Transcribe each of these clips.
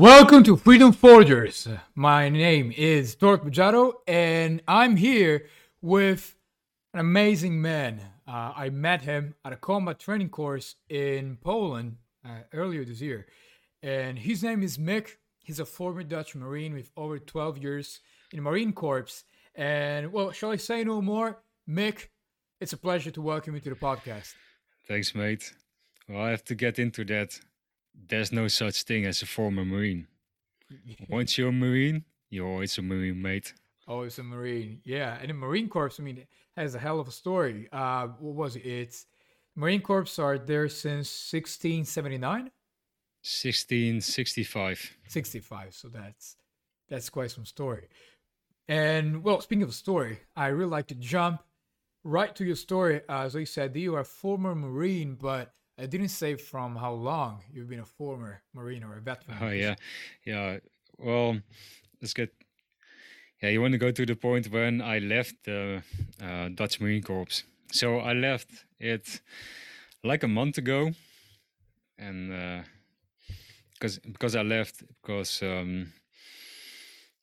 Welcome to Freedom Forgers. My name is Toark Bujaro, and I'm here with an amazing man. Uh, I met him at a combat training course in Poland uh, earlier this year, and his name is Mick. He's a former Dutch Marine with over 12 years in Marine Corps. And well, shall I say no more? Mick, it's a pleasure to welcome you to the podcast. Thanks, mate. Well, I have to get into that there's no such thing as a former Marine. Once you're a Marine, you're always a Marine, mate. Always a Marine, yeah. And the Marine Corps, I mean, it has a hell of a story. Uh, what was it? It's Marine Corps are there since 1679. 1665. 65. So that's that's quite some story. And well, speaking of a story, I really like to jump right to your story. Uh, as I said, you are a former Marine, but I didn't say from how long you've been a former Marine or a veteran. Oh yeah, yeah. Well, let's get. Yeah, you want to go to the point when I left the uh, Dutch Marine Corps. So I left it like a month ago, and because uh, because I left because um,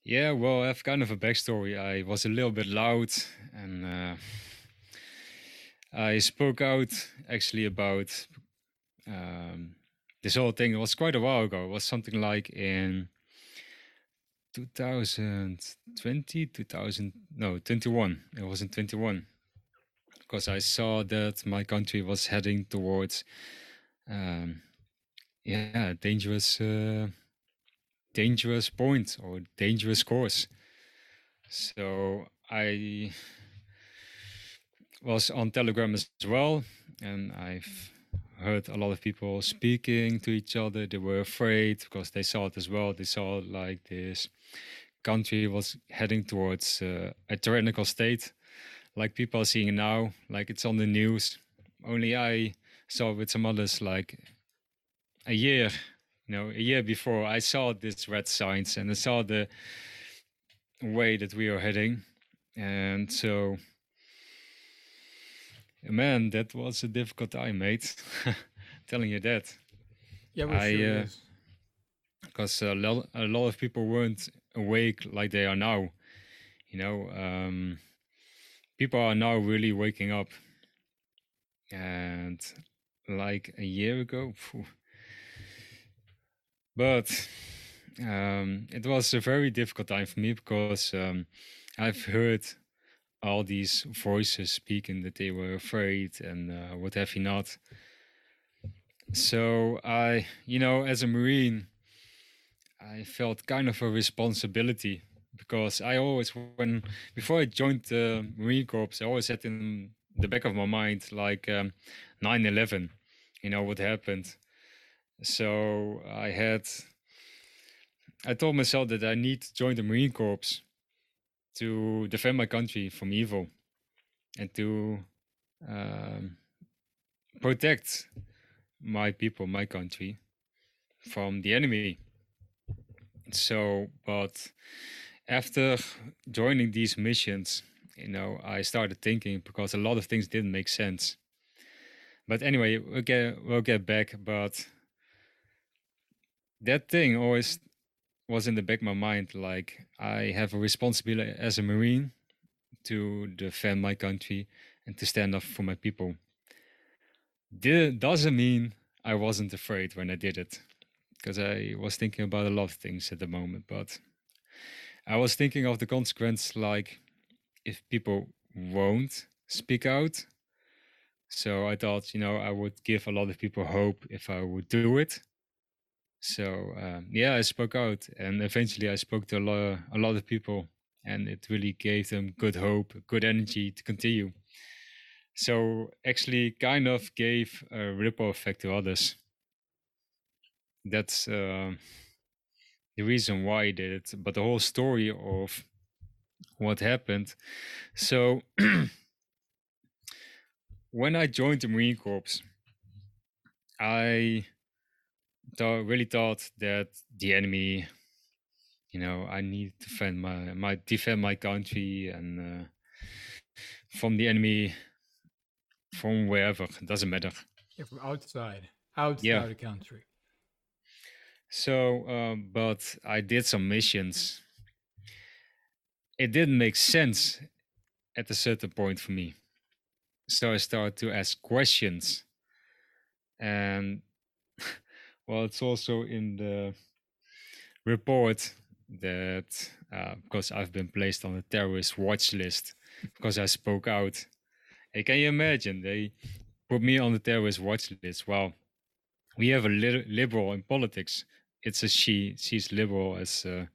yeah, well, I have kind of a backstory. I was a little bit loud and. Uh, I spoke out actually about um, this whole thing was quite a while ago. It was something like in 2020, 2000, no, 21. It was in 21 because I saw that my country was heading towards, um, yeah, dangerous, uh, dangerous point or dangerous course. So I was on Telegram as well, and I've heard a lot of people speaking to each other. They were afraid because they saw it as well. They saw like this country was heading towards uh, a tyrannical state, like people are seeing now. Like it's on the news. Only I saw with some others like a year, you know, a year before I saw this red signs and I saw the way that we are heading, and so Man, that was a difficult time, mate. Telling you that. Yeah, I, sure because uh, a, lot, a lot of people weren't awake like they are now. You know, um, people are now really waking up. And like a year ago, phew. but um, it was a very difficult time for me because um, I've heard all these voices speaking that they were afraid and uh, what have you not. So I, you know, as a Marine, I felt kind of a responsibility because I always, when before I joined the Marine Corps, I always had in the back of my mind like um, 9/11, you know what happened. So I had, I told myself that I need to join the Marine Corps to defend my country from evil and to um, protect my people, my country from the enemy. So, but after joining these missions, you know, I started thinking because a lot of things didn't make sense. But anyway, we'll get we'll get back. But that thing always was in the back of my mind like I have a responsibility as a Marine to defend my country and to stand up for my people. Did, doesn't mean I wasn't afraid when I did it because I was thinking about a lot of things at the moment, but I was thinking of the consequence like if people won't speak out. So I thought, you know, I would give a lot of people hope if I would do it so um, yeah, I spoke out, and eventually I spoke to a lot, a lot of people, and it really gave them good hope, good energy to continue. So actually, kind of gave a ripple effect to others. That's uh, the reason why I did it, but the whole story of what happened. So when I joined the Marine Corps, I thought, really thought that the enemy, you know, I need to defend my, my defend my country and uh, from the enemy, from wherever, it doesn't matter. Yeah, from outside, outside yeah. the country. So, um, but I did some missions. It didn't make sense at a certain point for me. So I started to ask questions. And well, it's also in the report that uh, because I've been placed on a terrorist watch list because I spoke out. Hey, can you imagine? They put me on the terrorist watch list. Well, we have a li- liberal in politics. It's a she. She's liberal as uh,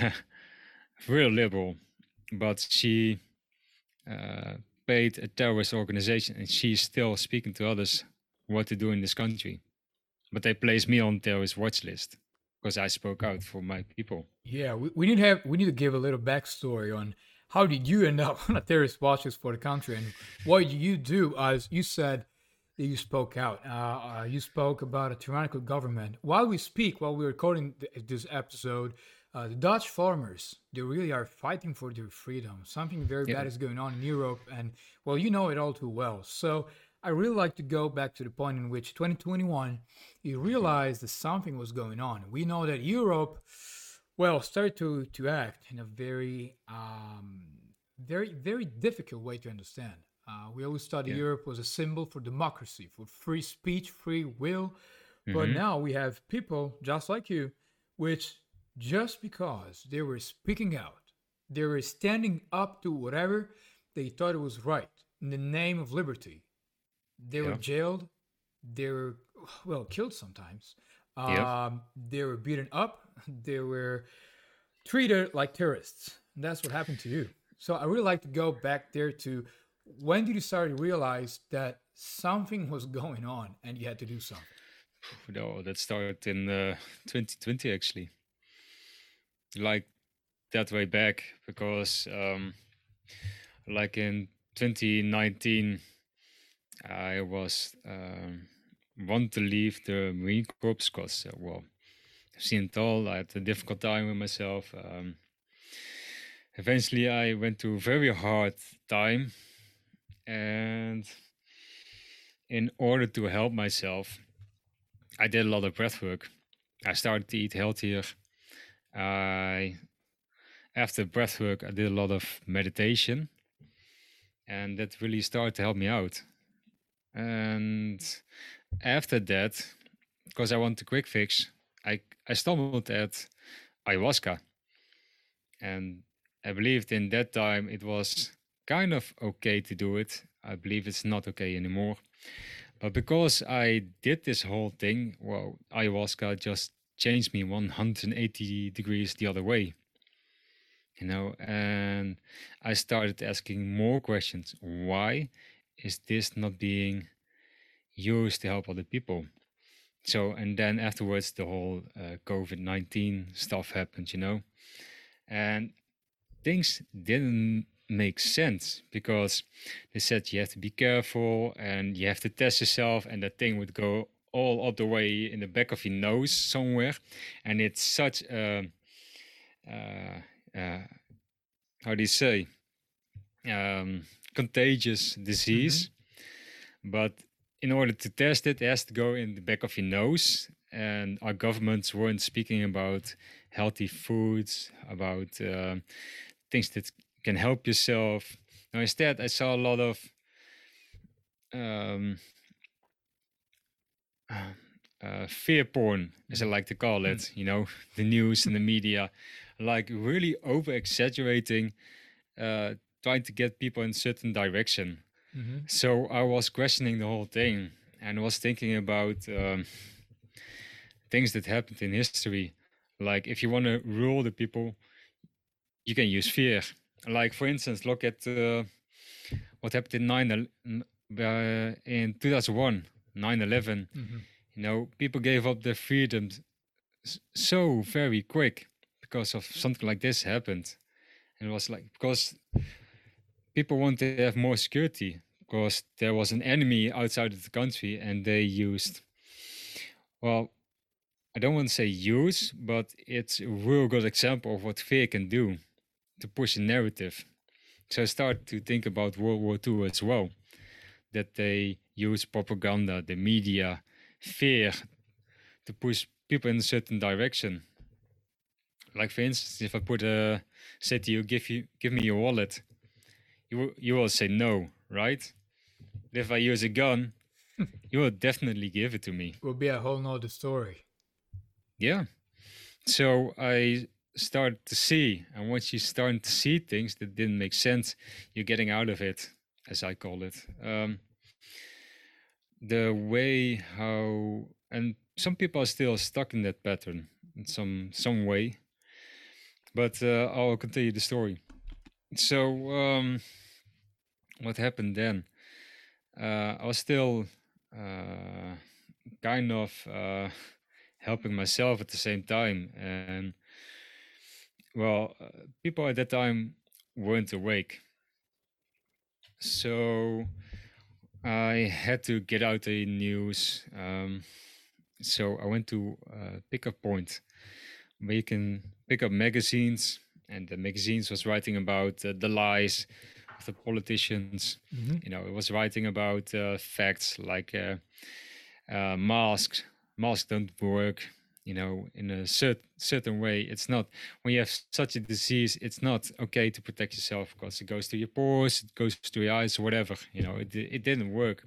real liberal, but she uh, paid a terrorist organization, and she's still speaking to others what to do in this country. But they placed me on terrorist watch list because I spoke out for my people. Yeah, we, we need to have we need to give a little backstory on how did you end up on a terrorist watch list for the country and what did you do as you said that you spoke out. Uh, uh, you spoke about a tyrannical government. While we speak, while we're recording th- this episode, uh, the Dutch farmers they really are fighting for their freedom. Something very Yeah. bad is going on in Europe, and well, you know it all too well. So I really like to go back to the point in which 2021 you realized that something was going on. We know that Europe, well, started to to act in a very um, very very difficult way to understand. Uh, we always thought Yeah. Europe was a symbol for democracy, for free speech, free will. But Mhm. now we have people just like you, which just because they were speaking out, they were standing up to whatever they thought was right in the name of liberty. They were jailed, they were, well, killed sometimes. Yeah. Um, they were beaten up, they were treated like terrorists. And that's what happened to you. So I really like to go back there to when did you start to realize that something was going on and you had to do something? No, that started in uh, 2020 actually. Like that way back because um, like in 2019 I was um, want to leave the Marine Corps because uh, well I've seen it all. I had a difficult time with myself. Um, eventually I went through a very hard time and in order to help myself I did a lot of breath work. I started to eat healthier. I after breath work I did a lot of meditation and that really started to help me out. And after that, because I want a quick fix, I I stumbled at ayahuasca. And I believed in that time it was kind of okay to do it. I believe it's not okay anymore. But because I did this whole thing, well, ayahuasca just changed me 180 degrees the other way. You know, and I started asking more questions. Why is this not being used to help other people? So, and then afterwards, the whole uh, COVID 19 stuff happened, you know, and things didn't make sense because they said you have to be careful and you have to test yourself, and that thing would go all up the way in the back of your nose somewhere, and it's such a uh, uh, how do you say? Um, contagious disease, but in order to test it, it has to go in the back of your nose. And our governments weren't speaking about healthy foods, about um things that can help yourself. Now, instead, I saw a lot of um, uh, fear porn, as I like to call it. You know, the news and the media, like really over exaggerating, uh, trying to get people in certain direction. Mm-hmm. So I was questioning the whole thing and was thinking about um, things that happened in history. Like if you want to rule the people, you can use fear. Like for instance, look at uh, what happened in 9 el- n- uh, in 2001, 9/11. Mm-hmm. You know, people gave up their freedoms so very quick because of something like this happened. And it was like because people wanted to have more security because there was an enemy outside of the country and they used well i don't want to say use but it's a real good example of what fear can do to push a narrative so i started to think about world war ii as well that they use propaganda the media fear to push people in a certain direction. Like for instance, if I put a say to you, give you give me your wallet, you will, you will say no, right? If I use a gun, you will definitely give it to me. It Will be a whole nother story. Yeah. So I started to see, and once you start to see things that didn't make sense, you're getting out of it, as I call it. Um, the way how, and some people are still stuck in that pattern in some some way. But uh, I'll continue the story. So, um, what happened then? Uh, I was still uh, kind of uh, helping myself at the same time, and well, uh, people at that time weren't awake. So I had to get out the news. Um, so I went to a pickup point where you can pick up magazines, and the magazines was writing about uh, the lies of the politicians. Mm-hmm. You know, it was writing about uh, facts like uh, uh, masks. Masks don't work you know in a cert- certain way it's not when you have such a disease it's not okay to protect yourself because it goes to your pores it goes to your eyes or whatever you know it, it didn't work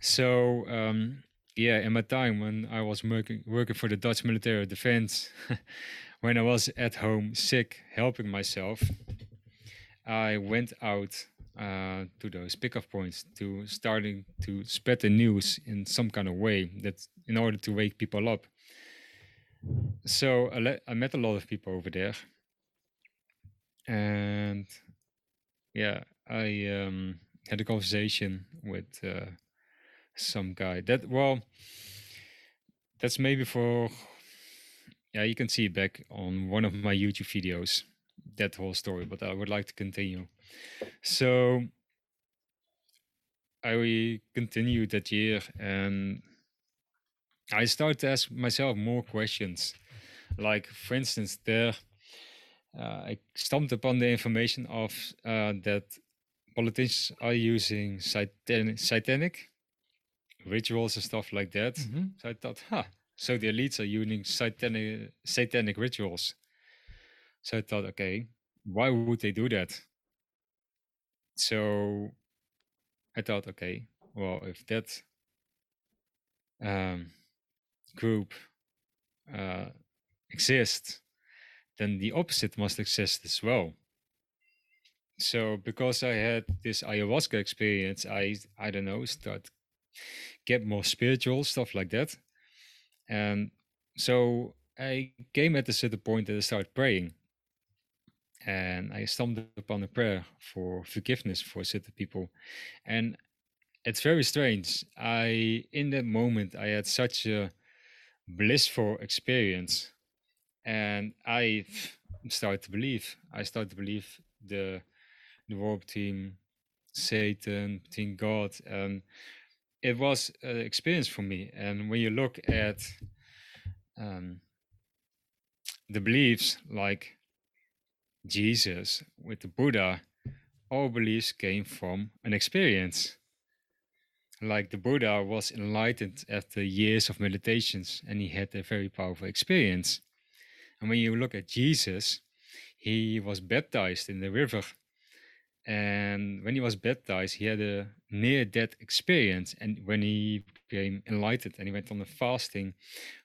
so um, yeah in my time when i was working working for the dutch military defense when i was at home sick helping myself i went out uh, to those pickup points to starting to spread the news in some kind of way that in order to wake people up. So I, le- I met a lot of people over there. And yeah i um, had a conversation with uh, some guy that well that's maybe for yeah you can see it back on one of my youtube videos that whole story but i would like to continue so i continued that year and I started to ask myself more questions. Like, for instance, there uh, I stumbled upon the information of uh, that politicians are using satanic, satanic rituals and stuff like that. Mm-hmm. So I thought, huh, so the elites are using satanic, satanic rituals. So I thought, okay, why would they do that? So I thought, okay, well, if that um, group uh, exists, then the opposite must exist as well. So because I had this ayahuasca experience, I I don't know start get more spiritual stuff like that, and so I came at a certain point that I started praying, and I stumbled upon a prayer for forgiveness for certain people, and it's very strange. I in that moment I had such a blissful experience. And i started to believe. I started to believe the the war between satan between god. And it was an experience for me and when you look at um, the beliefs like jesus with the buddha all beliefs came from an experience like the Buddha was enlightened after years of meditations and he had a very powerful experience. And when you look at Jesus, he was baptized in the river. And when he was baptized, he had a near death experience. And when he became enlightened and he went on a fasting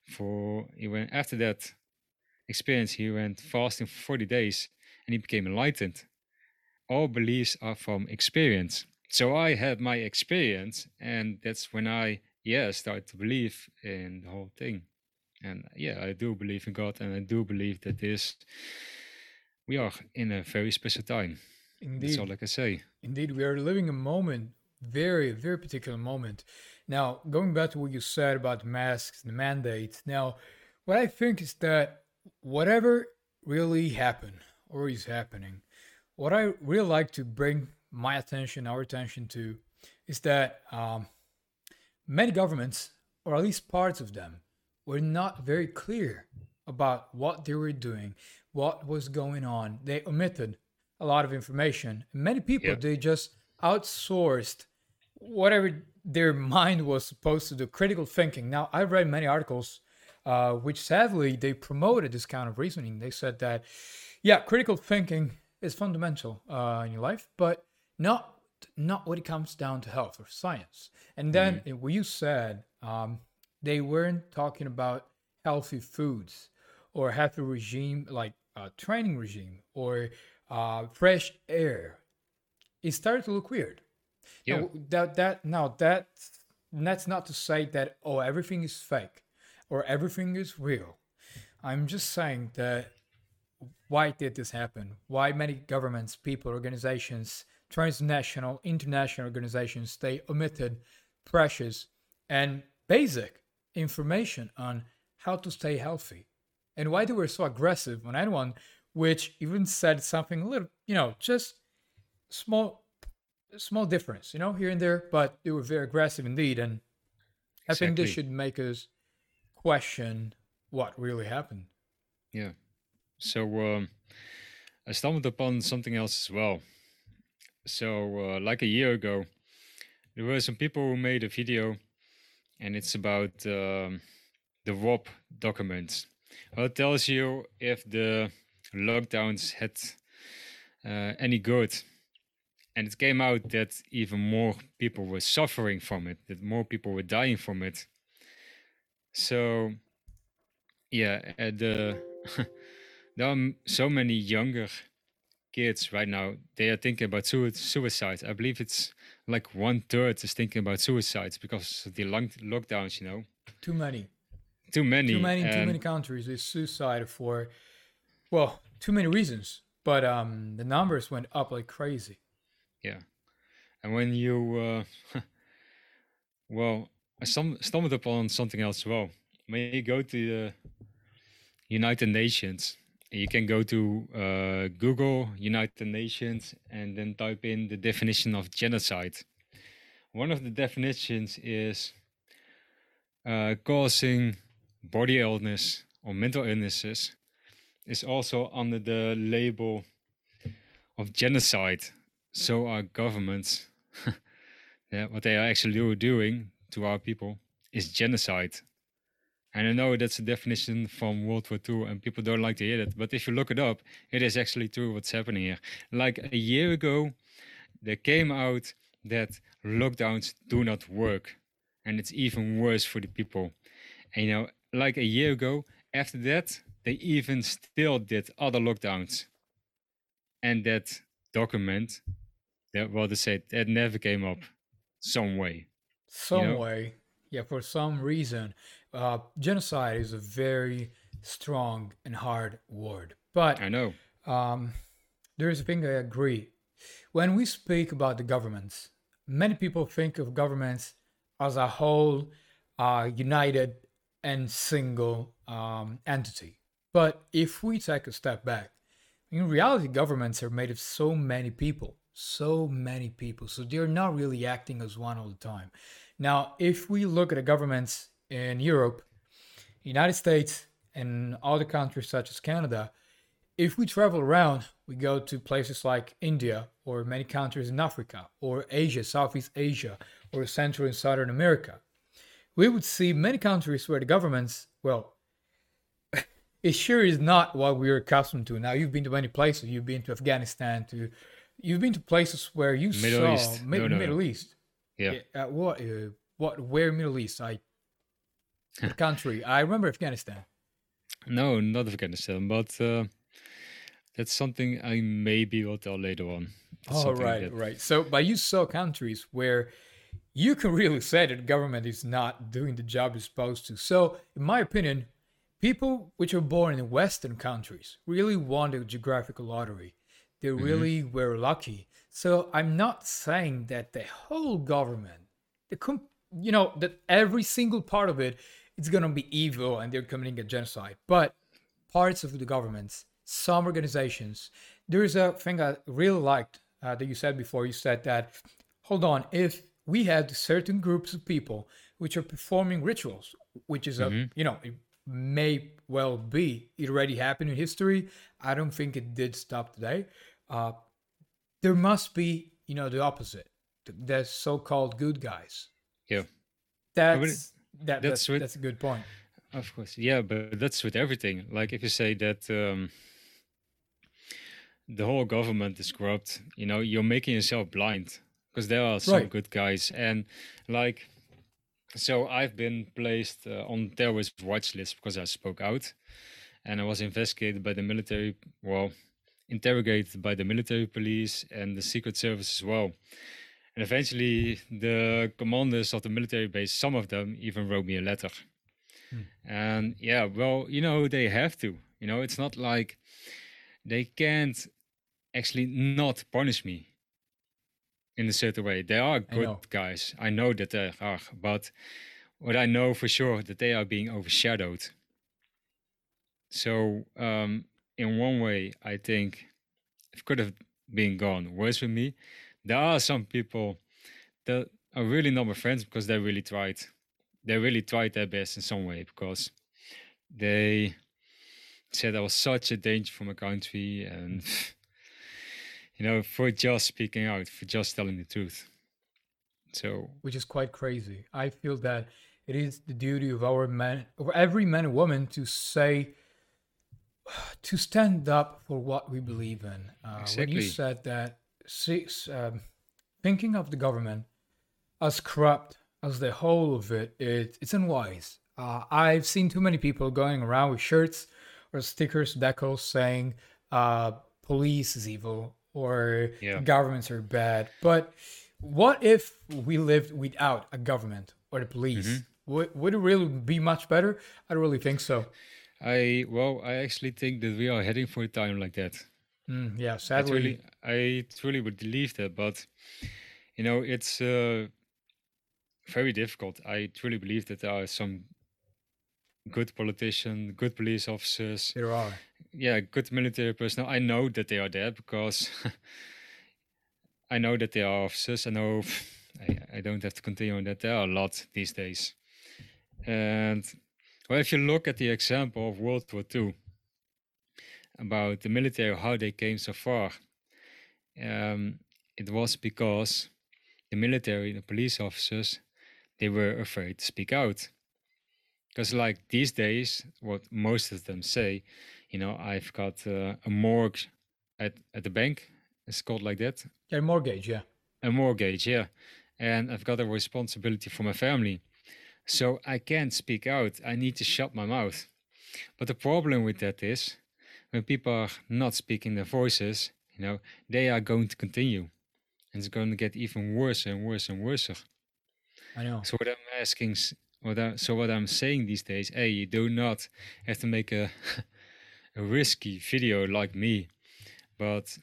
for, he went after that experience, he went fasting for 40 days and he became enlightened. All beliefs are from experience so I had my experience, and that's when I yeah started to believe in the whole thing. And yeah, I do believe in God, and I do believe that this we are in a very special time. Indeed. That's all I can say. Indeed, we are living a moment, very, very particular moment. Now, going back to what you said about masks, the mandate. Now, what I think is that whatever really happened or is happening, what I really like to bring my attention, our attention to, is that um, many governments, or at least parts of them, were not very clear about what they were doing, what was going on. They omitted a lot of information. Many people, Yeah. they just outsourced whatever their mind was supposed to do critical thinking. Now, I've read many articles uh, which sadly they promoted this kind of reasoning. They said that, yeah, critical thinking is fundamental uh, in your life, but not not when it comes down to health or science. And then mm-hmm. what you said, um, they weren't talking about healthy foods or healthy regime like a training regime or uh, fresh air. It started to look weird. Yeah. Now, that that now that that's not to say that oh everything is fake or everything is real. I'm just saying that why did this happen? Why many governments, people, organizations, transnational, international organizations, they omitted precious and basic information on how to stay healthy and why they were so aggressive on anyone which even said something a little you know just small small difference you know here and there but they were very aggressive indeed and i think this should make us question what really happened. Yeah. So um, i stumbled upon something else as well. So uh, like a year ago there were some people who made a video and it's about um, the WOB documents. Well, it tells you if the lockdowns had uh, any good. And it came out that even more people were suffering from it, that more people were dying from it. So, yeah, uh, the there are so many younger kids right now. They are thinking about suicide. I believe it's like one third is thinking about suicides because of the long lockdowns. You know, too many. Too many. Too many. Too many countries is suicide for, well, too many reasons. But um, the numbers went up like crazy. Yeah, and when you, uh, well, I stumbled upon something else as well. When you go to the United Nations, you can go to uh, Google United Nations and then type in the definition of genocide. One of the definitions is uh, causing body illness or mental illnesses is also under the label of genocide. So our governments, yeah, what they are actually doing to our people is genocide. And I know that's a definition from World War II, and people don't like to hear that. But if you look it up, it is actually true what's happening here. Like a year ago, there came out that lockdowns do not work, and it's even worse for the people. And you know, like a year ago, after that, they even still did other lockdowns, and that document, that what they said, that never came up, some way. Some you know? way, yeah, for some reason uh, genocide is a very strong and hard word. But I know. Um, there's a thing I agree. When we speak about the governments, many people think of governments as a whole, uh, united and single um, entity. But if we take a step back, in reality, governments are made of so many people, so many people. So they're not really acting as one all the time. Now, if we look at the governments in Europe, United States, and other countries such as Canada, if we travel around, we go to places like India or many countries in Africa or Asia, Southeast Asia, or Central and Southern America, we would see many countries where the governments, well, it sure is not what we're accustomed to. Now, you've been to many places. You've been to Afghanistan, to you've been to places where you Middle saw East. Mi- no, no. Middle East. Yeah. Uh, what? Uh, what? Where Middle East? I the country. I remember Afghanistan. No, not Afghanistan, but uh, that's something I maybe will tell later on. oh, right, that... right. So, but you saw countries where you can really say that government is not doing the job it's supposed to. So, in my opinion, people which are born in Western countries really won the geographical lottery. They mm-hmm. really mm-hmm. were lucky. So, I'm not saying that the whole government, the com- you know, that every single part of it it's going to be evil and they're committing a genocide. But parts of the governments, some organizations, there is a thing I really liked uh, that you said before. You said that, hold on, if we had certain groups of people which are performing rituals, which is mm-hmm. a, you know, may well be, it already happened in history. I don't think it did stop today. Uh, there must be, you know, the opposite, the so called good guys Yeah. That's that, that's that's with- that's a good point. Of course, yeah, but that's with everything. Like if you say that um, the whole government is corrupt, you know, you're making yourself blind because there are some Right. good guys, and like, so I've been placed uh, on terrorist watch list because I spoke out, and I was investigated by the military. Well, interrogated by the military police and the secret service as well. And eventually, the commanders of the military base, some of them even wrote me a letter. And yeah, well, you know, they have to. You know, it's not like they can't actually not punish me in a certain way. They are good know. guys. I know that they are, but what I know for sure that they are being overshadowed. So, um, in one way, I think it could have been gone worse for me. There are some people that are really not my friends because they really tried. They really tried their best in some way because they said I was such a danger for my country and you know for just speaking out, for just telling the truth. So which is quite crazy. I feel that it is the duty of our men, of every man and woman, to say, to stand up for what we believe in. Uh, When you said that, six, um, thinking of the government as corrupt as the whole of it, it it's unwise. Uh, I've seen too many people going around with shirts or stickers, decals saying uh, police is evil or Yeah. governments are bad. But what if we lived without a government or the police? Mm-hmm. Would, would it really be much better? I don't really think so. I well, I actually think that we are heading for a time like that. Mm, yeah, I sadly. truly, I truly would believe that, but you know, it's uh, very difficult. I truly believe that there are some good politicians, good police officers, there are. yeah, good military personnel. I know that they are there because I know that they are officers. I know I, I don't have to continue on that. There are a lot these days. And well, if you look at the example of World War II, about the military, how they came so far, um, it was because the military, the police officers, they were afraid to speak out. Because, like these days, what most of them say, you know, I've got uh, a mortgage at, at the bank, it's called like that, Yeah, mortgage, yeah. a mortgage, yeah. And I've got a responsibility for my family. So I can't speak out. I need to shut my mouth. But the problem with that is when people are not speaking their voices, you know, they are going to continue. And it's going to get even worse and worse and worse. I know. So what I'm asking, what I, so what I'm saying these days, hey, you do not have to make a, a risky video like me, but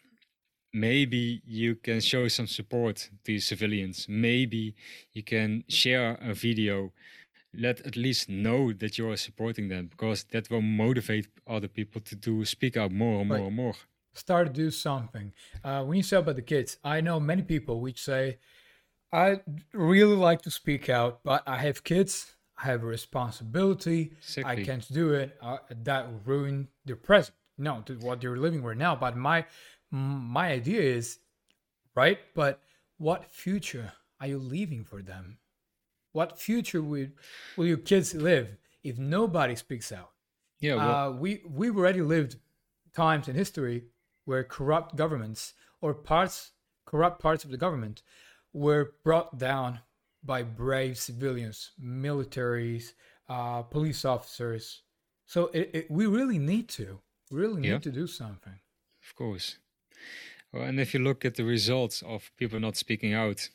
maybe you can show some support to civilians. Maybe you can share a video. Let at least know that you are supporting them because that will motivate other people to do speak out more and more Right. and more. start to do something. Uh, when you say about the kids, I know many people which say, I really like to speak out, but I have kids, I have a responsibility, I can't do it. Uh, that will ruin the present. No, to what they're living right now. But my my idea is, right? But what future are you leaving for them? What future will will your kids live if nobody speaks out? Yeah, well, uh, we we've already lived times in history where corrupt governments or parts corrupt parts of the government were brought down by brave civilians, militaries, uh, police officers. So it, it, we really need to really need Yeah. to do something. Of course. Well, and if you look at the results of people not speaking out,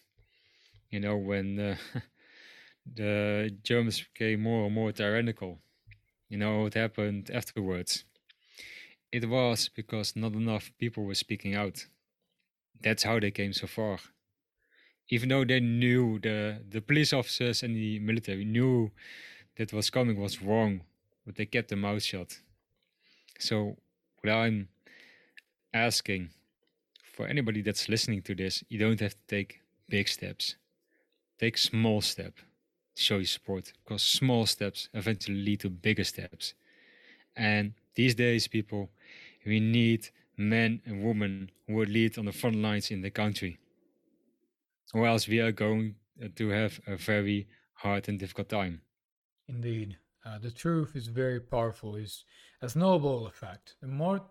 you know, when uh, the Germans became more and more tyrannical, you know what happened afterwards? It was because not enough people were speaking out. That's how they came so far. Even though they knew the the police officers and the military knew that was coming was wrong, but they kept their mouth shut. So what I'm asking for anybody that's listening to this, you don't have to take big steps. Take small step show your support because small steps eventually lead to bigger steps. And these days, people, we need men and women who will lead on the front lines in the country. Or else we are going uh, to have a very hard and difficult time. Indeed, uh, the truth is very powerful. is a snowball effect. The more,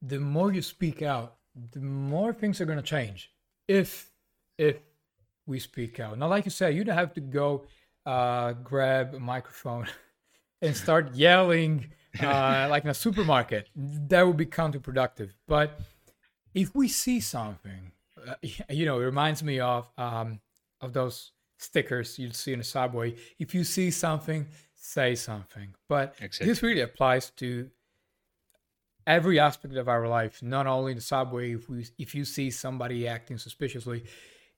the more you speak out, the more things are going to change. If if we speak out. Now, like you said, you don't have to go uh, grab a microphone and start yelling uh, like in a supermarket. That would be counterproductive. But if we see something, uh, you know, it reminds me of um, of those stickers you'd see in the subway. If you see something, say something. But exactly. this really applies to every aspect of our life, not only the subway. If we, if you see somebody acting suspiciously,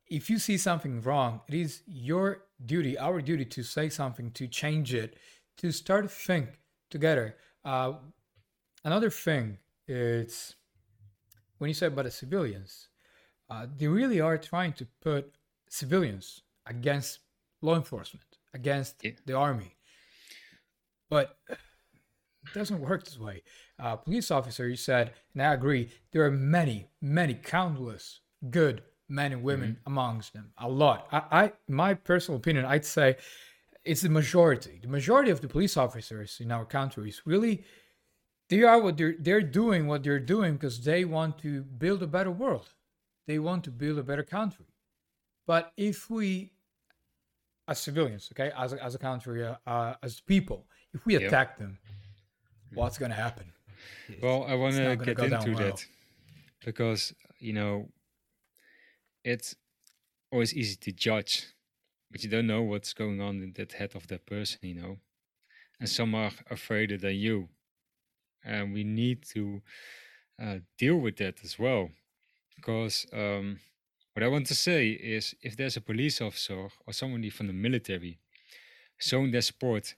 if you see something wrong, it is your duty, our duty, to say something, to change it, to start to think together. Uh, another thing is when you say about the civilians, uh, they really are trying to put civilians against law enforcement, against yeah. the army. But it doesn't work this way. Uh, police officer, you said, and I agree, there are many, many, countless good men and women mm-hmm. amongst them. A lot. I, I, my personal opinion, I'd say it's the majority. The majority of the police officers in our country is really they are what they're they're doing what they're doing because they want to build a better world. They want to build a better country. But if we, as civilians, okay, as a, as a country, uh, uh, as people, if we attack yep. them, what's going to happen? Well, I want to get into well. that because you know it's always easy to judge, but you don't know what's going on in that head of that person, you know. And some are afraid than you, and we need to uh, deal with that as well, because um, what I want to say is, if there's a police officer or somebody from the military showing their support,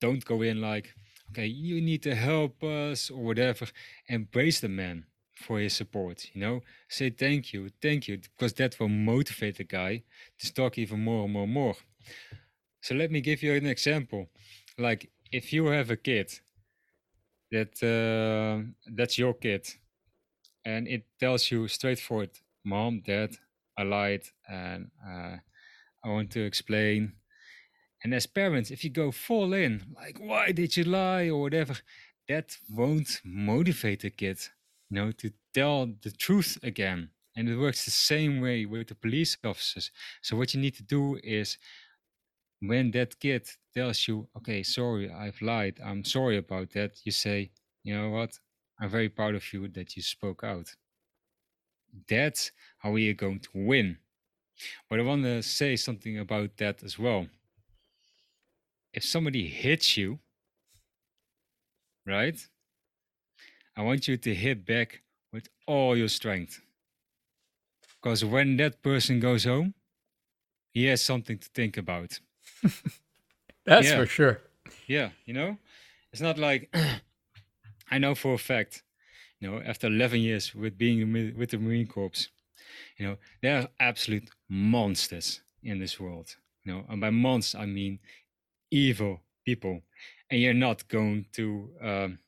don't go in like, okay, you need to help us or whatever. Embrace the man for his support you know? Say thank you thank you because that will motivate the guy to talk even more and more and more. So let me give you an example. Like if you have a kid that uh, that's your kid and it tells you straightforward mom dad i lied and uh, i want to explain and as parents if you go full in like why did you lie or whatever that won't motivate the kid you know, to tell the truth again. And it works the same way with the police officers. So what you need to do is when that kid tells you, okay, sorry, I've lied, I'm sorry about that, you say, you know what, I'm very proud of you that you spoke out. That's how we are going to win. But I want to say something about that as well. If somebody hits you, right? I want you to hit back with all your strength. Because when that person goes home, he has something to think about. That's yeah. for sure. Yeah, you know, it's not like I know for a fact, you know, after 11 years with being with the Marine Corps, you know, there are absolute monsters in this world. You know, and by monsters I mean evil people, and you're not going to um,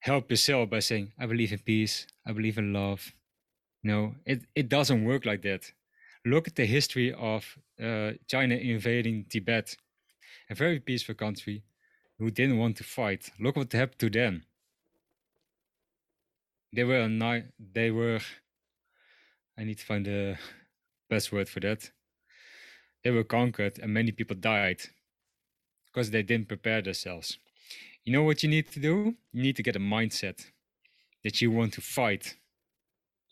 help yourself by saying, I believe in peace, I believe in love. No, it, it doesn't work like that. Look at the history of uh, China invading Tibet, a very peaceful country who didn't want to fight. Look what happened to them. They were ni- they were I need to find the best word for that. They were conquered and many people died because they didn't prepare themselves. You know what you need to do? You need to get a mindset that you want to fight.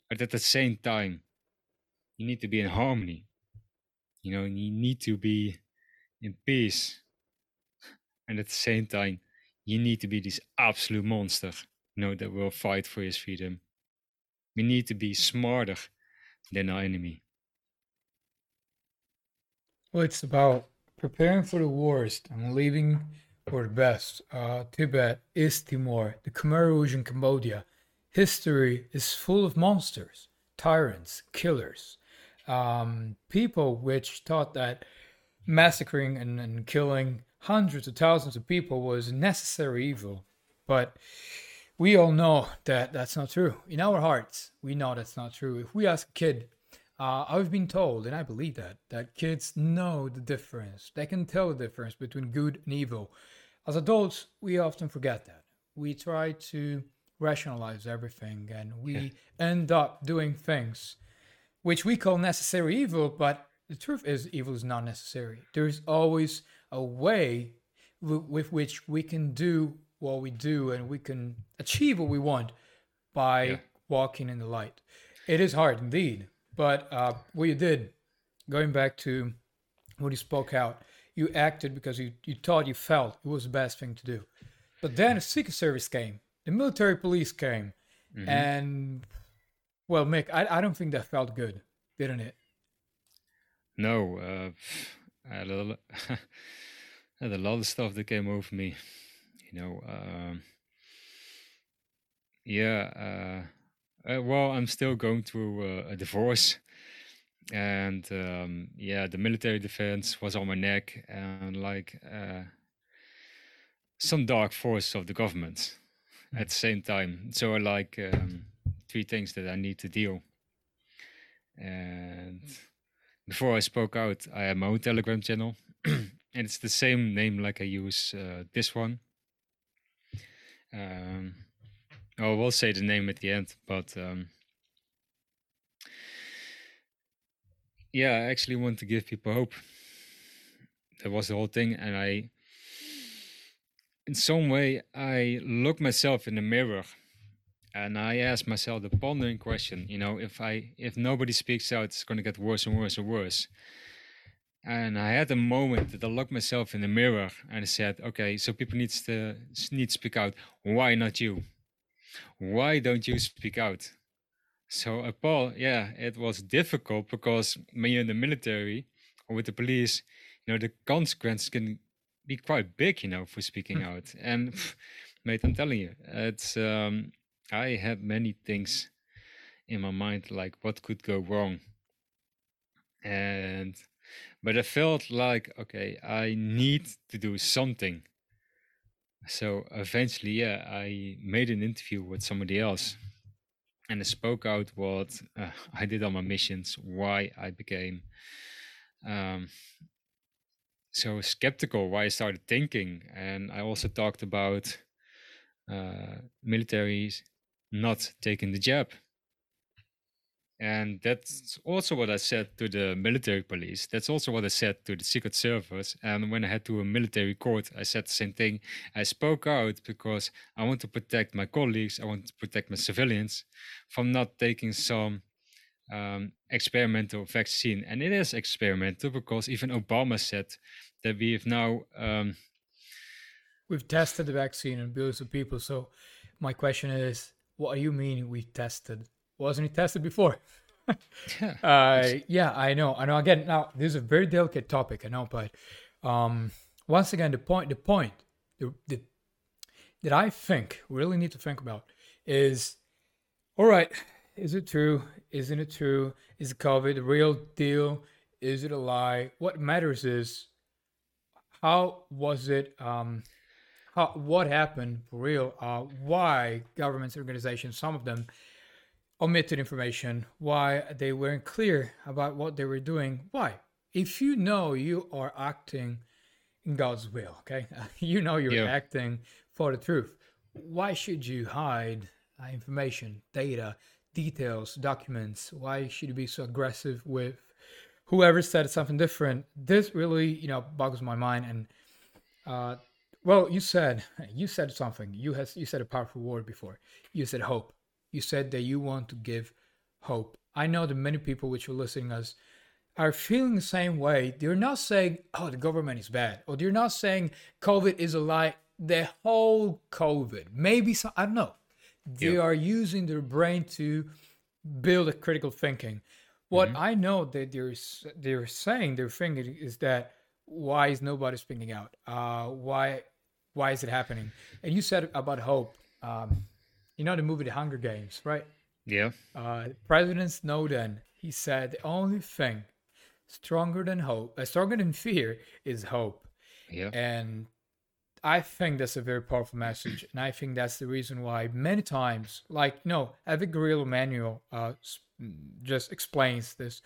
But at the same time, you need to be in harmony. You know, you need to be in peace. And at the same time, you need to be this absolute monster, know, that we'll fight for his freedom. We need to be smarter than our enemy. Well, it's about preparing for the worst and leaving for the best. Uh, Tibet, East Timor, the Khmer Rouge in Cambodia. History is full of monsters, tyrants, killers, um, people which thought that massacring and, and killing hundreds of thousands of people was necessary evil. But we all know that that's not true. In our hearts, we know that's not true. If we ask a kid Uh, I've been told, and I believe that, that kids know the difference. They can tell the difference between good and evil. As adults, we often forget that. We try to rationalize everything and we yeah. end up doing things which we call necessary evil, but the truth is, evil is not necessary. There's always a way w- with which we can do what we do and we can achieve what we want by yeah. walking in the light. It is hard indeed, but uh, what you did, going back to when you spoke out, you acted because you, you thought you felt it was the best thing to do. But then the Secret Service came, the military police came, mm-hmm. and well, Mick, I, I don't think that felt good, didn't it? No, uh, I had a, had a lot of stuff that came over me. You know, um, yeah. Uh, uh, well, I'm still going through uh, a divorce, and um, yeah, the military defense was on my neck, and like uh, some dark force of the government mm. at the same time. So I like um, three things that I need to deal, and before I spoke out, I have my own Telegram channel, and it's the same name like I use uh, this one. Um, oh, I will say the name at the end, but um, yeah, I actually want to give people hope. That was the whole thing, and I, in some way, I look myself in the mirror and I ask myself the pondering question, you know, if I if nobody speaks out, it's going to get worse and worse and worse. And I had a moment that I looked myself in the mirror and I said, okay, so people needs to need to speak out. Why not you? Why don't you speak out? So uh, Paul, yeah, it was difficult because when you're in the military or with the police, you know, the consequences can be quite big, you know, for speaking hmm. out. And mate, I'm telling you, it's um, I had many things in my mind, like what could go wrong. And, but I felt like, okay, I need to do something. So eventually, yeah, I made an interview with somebody else and I spoke out what uh, I did on my missions, why I became um, so skeptical, why I started thinking. And I also talked about uh, militaries not taking the jab. And that's also what I said to the military police. That's also what I said to the Secret Service. And when I had to a military court, I said the same thing. I spoke out because I want to protect my colleagues, I want to protect my civilians from not taking some um, experimental vaccine. And it is experimental because even Obama said that we have now. Um, We've tested the vaccine on billions of people. So my question is what do you mean we tested? Wasn't it tested before? yeah. Uh, yeah, I know. I know. Again, now this is a very delicate topic. I know, but um, once again, the point, the point, the, the, that I think we really need to think about is, all right, is it true? Isn't it true? Is COVID a real deal? Is it a lie? What matters is how was it um, how, what happened for real, uh, why governments, organizations, some of them omitted information, why they weren't clear about what they were doing. Why? If you know you are acting in God's will, okay, you know you're yeah. acting for the truth. Why should you hide uh, information, data, details, documents? Why should you be so aggressive with whoever said something different? This really, you know, boggles my mind. And uh, well, you said you said something. You has you said a powerful word before. You said hope. You said that you want to give hope. I know that many people which are listening us are feeling the same way. They're not saying, "Oh, the government is bad," or they're not saying COVID is a lie. The whole COVID, maybe some, I don't know. They yeah. are using their brain to build a critical thinking. What mm-hmm. I know that they're they're saying, they're thinking is that why is nobody speaking out? Uh, why why is it happening? And you said about hope. Um, you know the movie The Hunger Games, right? Yeah. Uh, President Snowden, he said the only thing stronger than hope, uh, stronger than fear, is hope. Yeah. And I think that's a very powerful message, and I think that's the reason why many times, like no, Epic Guerrilla Manual uh, just explains this,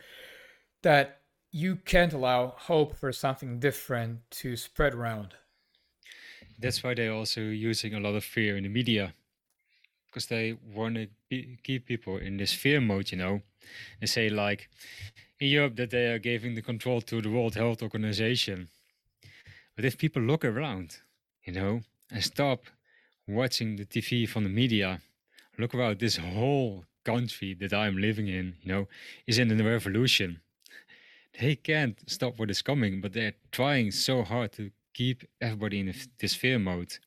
that you can't allow hope for something different to spread around. That's why they're also using a lot of fear in the media, because they want to keep people in this fear mode. You know, they say like in Europe that they are giving the control to the World Health Organization. But if people look around, you know, and stop watching the TV from the media, look around this whole country that I'm living in, you know, is in a revolution. They can't stop what is coming, but they're trying so hard to keep everybody in this fear mode.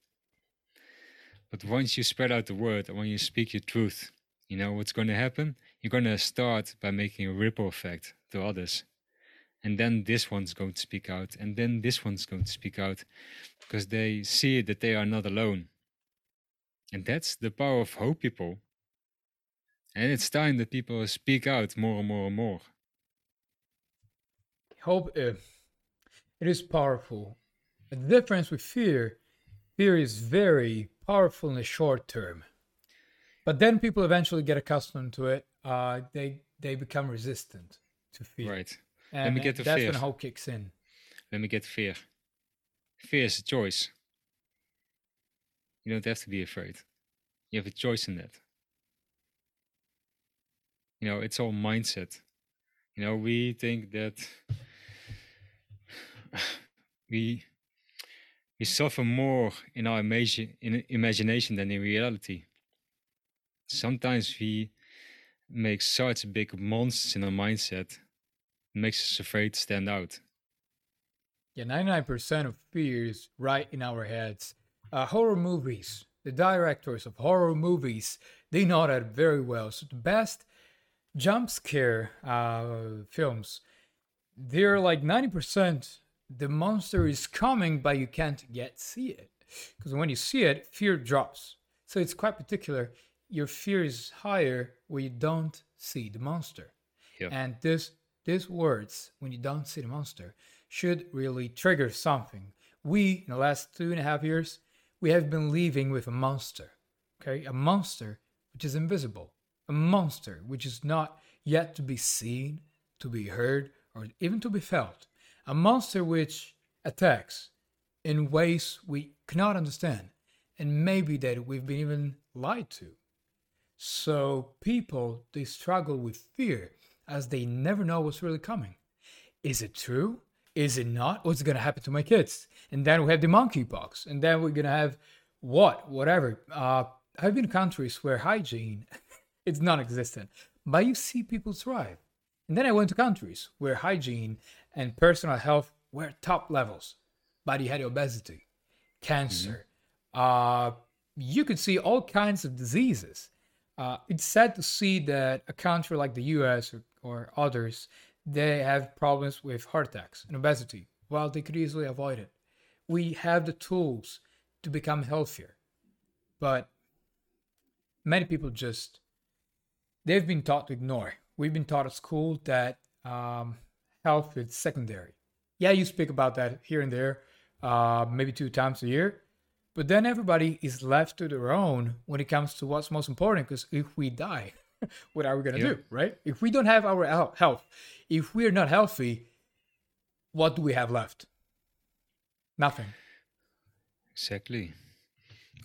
But once you spread out the word and when you speak your truth, you know what's going to happen? You're going to start by making a ripple effect to others. And then this one's going to speak out, and then this one's going to speak out because they see that they are not alone. And that's the power of hope, people. And it's time that people speak out more and more and more. Hope, uh, it is powerful. The difference with fear, fear is very powerful in the short term. But then people eventually get accustomed to it. Uh, they they become resistant to fear. Right. And Let me get to that's fear. when hope kicks in. Let me get fear. Fear is a choice. You don't have to be afraid. You have a choice in that. You know, it's all mindset. You know, we think that we we suffer more in our imagi- in imagination than in reality. Sometimes we make such big monsters in our mindset, makes us afraid to stand out. Yeah, 99% of fears right in our heads. Uh, horror movies, the directors of horror movies, they know that very well. So the best jump scare uh, films, they're like 90% the monster is coming, but you can't yet see it. Because when you see it, fear drops. So it's quite particular. Your fear is higher when you don't see the monster. And this these words, when you don't see the monster, should really trigger something. We, in the last two and a half years, we have been living with a monster. Okay, a monster which is invisible, a monster which is not yet to be seen, to be heard, or even to be felt. A monster which attacks in ways we cannot understand, and maybe that we've been even lied to. So people they struggle with fear as they never know what's really coming. Is it true? Is it not? What's going to happen to my kids? And then we have the monkeypox, and then we're going to have what, whatever. Uh, I've been in countries where hygiene it's non-existent, but you see people thrive. And then I went to countries where hygiene and personal health were top levels, but you had obesity, cancer. Mm-hmm. Uh, you could see all kinds of diseases. Uh, it's sad to see that a country like the US or, or others they have problems with heart attacks and obesity, while they could easily avoid it. We have the tools to become healthier, but many people just they've been taught to ignore. We've been taught at school that um, health is secondary. Yeah, you speak about that here and there, uh, maybe two times a year, but then everybody is left to their own when it comes to what's most important. Because if we die, what are we going to do, right? If we don't have our health, if we're not healthy, what do we have left? Nothing. Exactly.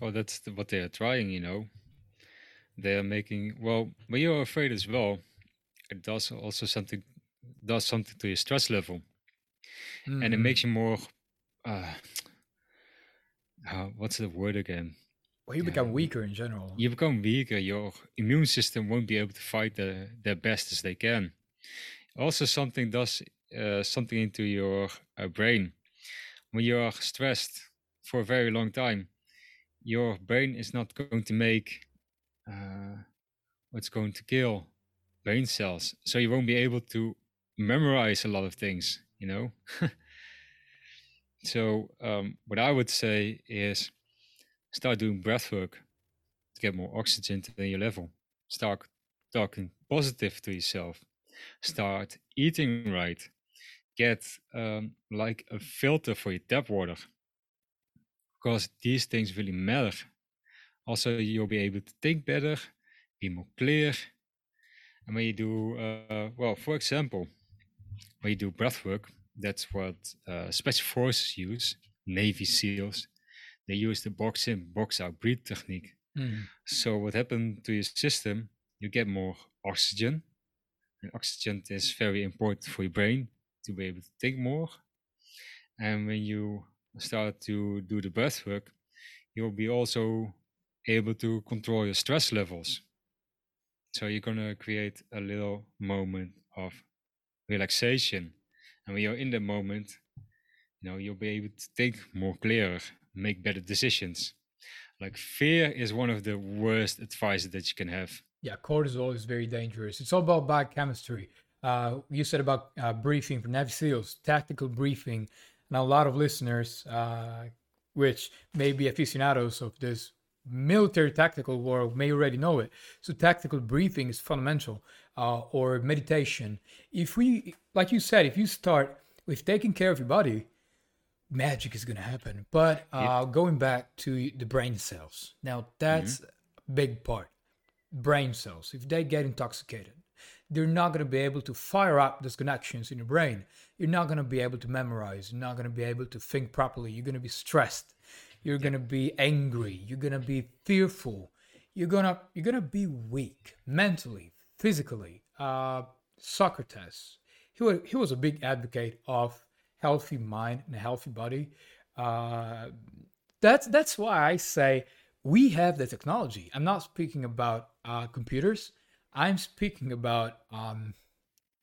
Oh, that's the, what they are trying, you know. They are making well when you're afraid as well. It does also something does something to your stress level, mm-hmm. and it mm-hmm. makes you more. Uh, uh, what's the word again? Well, you become weaker in general. You become weaker. Your immune system won't be able to fight the, their best as they can. Also, something does uh, something into your uh, brain. When you are stressed for a very long time, your brain is not going to make uh, what's going to kill brain cells. So you won't be able to memorize a lot of things, you know? so, um, what I would say is Start doing breath work to get more oxygen to your level. Start talking positive to yourself. Start eating right. Get um, like a filter for your tap water. because these things really matter. Also, you'll be able to think better, be more clear. And when you do, uh, well, for example, when you do breath work, that's what uh, special forces use, Navy SEALs. They use the box in, box out, breathe technique. Mm. So what happened to your system? You get more oxygen. And oxygen is very important for your brain to be able to think more. And when you start to do the breath work, you'll be also able to control your stress levels. So you're gonna create a little moment of relaxation. And when you're in the moment, you know, you'll be able to think more clearer, make better decisions. Like fear is one of the worst advice that you can have. Yeah, cortisol is very dangerous. It's all about biochemistry. Uh, you said about uh, briefing for Navy SEALs, tactical briefing. Now, a lot of listeners, uh, which may be aficionados of this military tactical world, may already know it. So, tactical briefing is fundamental, uh, or meditation. If we, like you said, if you start with taking care of your body, magic is going to happen. But uh, going back to the brain cells, now that's a big part. Brain cells, if they get intoxicated, they're not going to be able to fire up those connections in your brain. You're not going to be able to memorize. You're not going to be able to think properly. You're going to be stressed. You're going to be angry. You're going to be fearful. You're going to you're going to be weak mentally, physically. Uh, Socrates, he was, he was a big advocate of healthy mind and a healthy body. Uh, that's that's why I say we have the technology. I'm not speaking about uh, computers. I'm speaking about um,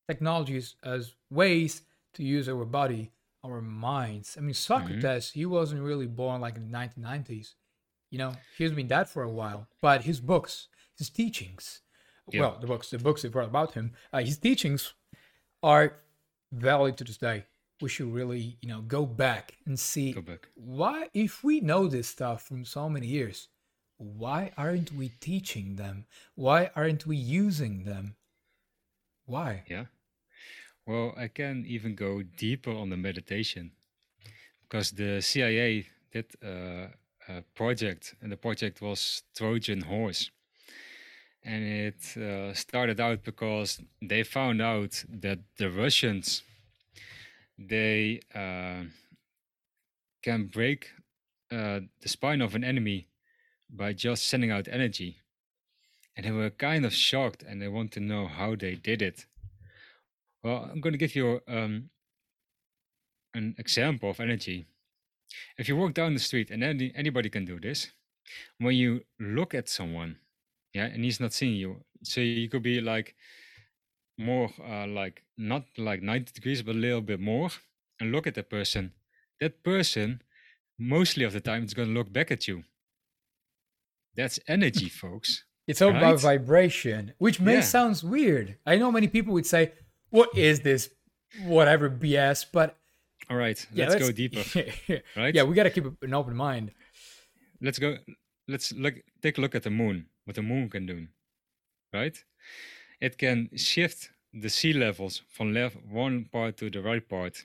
technologies as ways to use our body, our minds. I mean, Socrates, he wasn't really born like in the 1990s. You know, he's been dead for a while, but his books, his teachings, Yeah. well, the books, the books they brought about him, uh, his teachings are valid to this day. We should really, you know, go back and see back. why, if we know this stuff from so many years, why aren't we teaching them? Why aren't we using them? Why? Yeah. Well, I can even go deeper on the meditation because the CIA did uh, a project, and the project was Trojan Horse. And it uh, started out because they found out that the Russians they uh, can break uh, the spine of an enemy by just sending out energy. And they were kind of shocked and they want to know how they did it. Well, I'm going to give you um, an example of energy. If you walk down the street, and any, anybody can do this, when you look at someone, yeah, and he's not seeing you, so you could be like more uh, like not like 90 degrees, but a little bit more, and look at the person. That person, mostly of the time, is going to look back at you. That's energy, folks. It's all Right? about vibration, which may Yeah. sounds weird. I know many people would say, "What is this? Whatever BS." But All right, yeah, let's go deeper, right? Yeah, we got to keep an open mind. let's go let's look take a look at the moon what the moon can do right it can shift the sea levels from left one part to the right part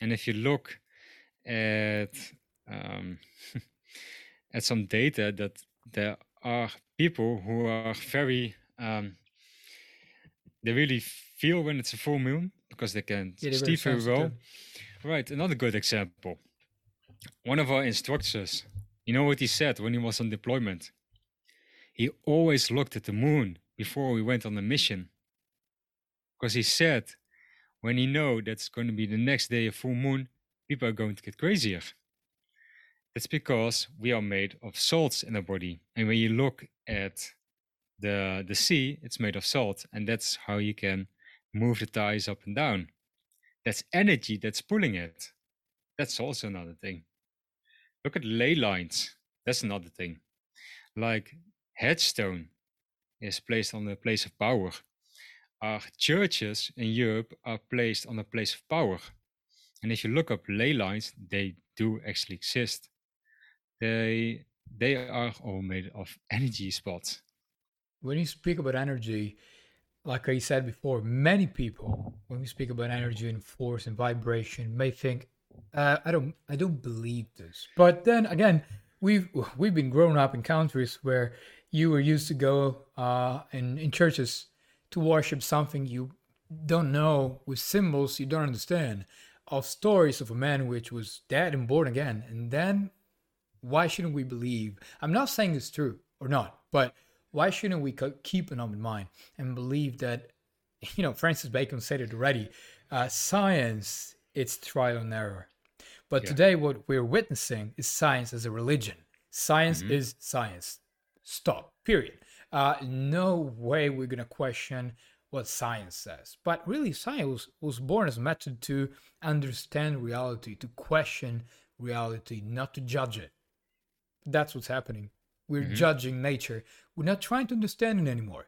and if you look at um, at some data that there are people who are very um, they really feel when it's a full moon because they can Yeah, see very well. Right, another good example. One of our instructors, you know what he said when he was on deployment? He always looked at the moon before we went on a mission. Because he said, when he know that's going to be the next day a full moon, people are going to get crazier. That's because we are made of salts in our body. And when you look at the the sea, it's made of salt, and that's how you can move the tides up and down that's energy that's pulling it. That's also another thing. Look at ley lines. That's another thing. Like headstone is placed on the place of power. Our churches in Europe are placed on the place of power. And if you look up ley lines, they do actually exist. They they are all made of energy spots. When you speak about energy, like I said before, many people, when we speak about energy and force and vibration, may think Uh, I don't. I don't believe this. But then again, we've we've been grown up in countries where you were used to go uh, in in churches to worship something you don't know with symbols you don't understand of stories of a man which was dead and born again. And then why shouldn't we believe? I'm not saying it's true or not but why shouldn't we keep an open mind and believe that you know francis bacon said it already uh, science it's trial and error. But yeah. today what we're witnessing is science as a religion. Science mm-hmm. is science stop period uh, no way we're going to question what science says. But really, science was, born as a method to understand reality, to question reality, not to judge it. That's what's happening. We're mm-hmm. judging nature. We're not trying to understand it anymore.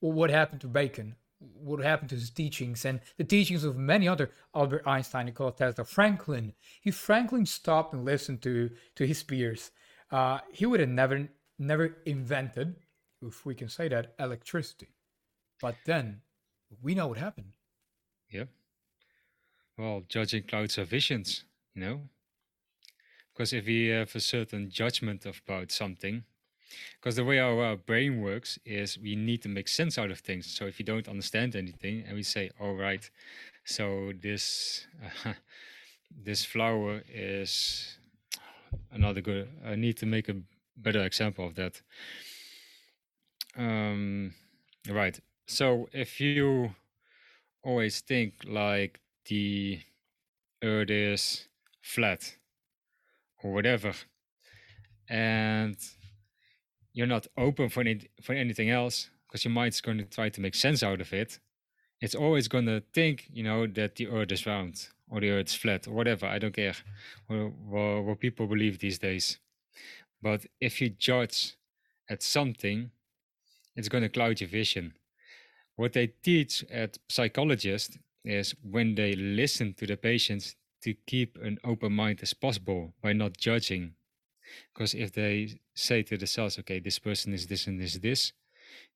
Well, what happened to Bacon? What happened to his teachings and the teachings of many other Albert Einstein, Nikola Tesla, Franklin? If Franklin stopped and listened to to his peers, uh, he would have never never invented if we can say that, electricity. But then we know what happened. Yeah. Well, judging clouds are visions, you know? Because if we have a certain judgment about something, because the way our, our, brain works is we need to make sense out of things. So if you don't understand anything and we say, all right, so this uh, this flower is another good, I need to make a better example of that. Um, right. So if you always think like the earth is flat or whatever, and you're not open for any, for anything else because your mind's going to try to make sense out of it, it's always going to think, you know, that the earth is round or the earth is flat or whatever. I don't care what, what people believe these days. But if you judge at something it's going to cloud your vision. What they teach at psychologists is when they listen to the patients to keep an open mind as possible by not judging. Because if they say to themselves, okay, this person is this and this, this,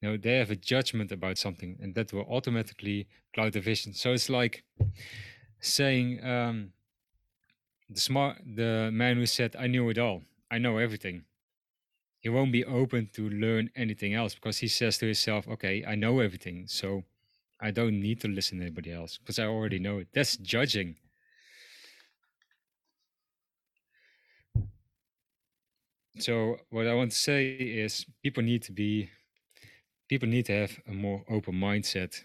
you know, they have a judgment about something and that will automatically cloud the vision. So it's like saying, um, the smart, the man who said, I knew it all, I know everything he won't be open to learn anything else because he says to himself, okay, I know everything. So I don't need to listen to anybody else because I already know it. That's judging. So what I want to say is people need to be people need to have a more open mindset.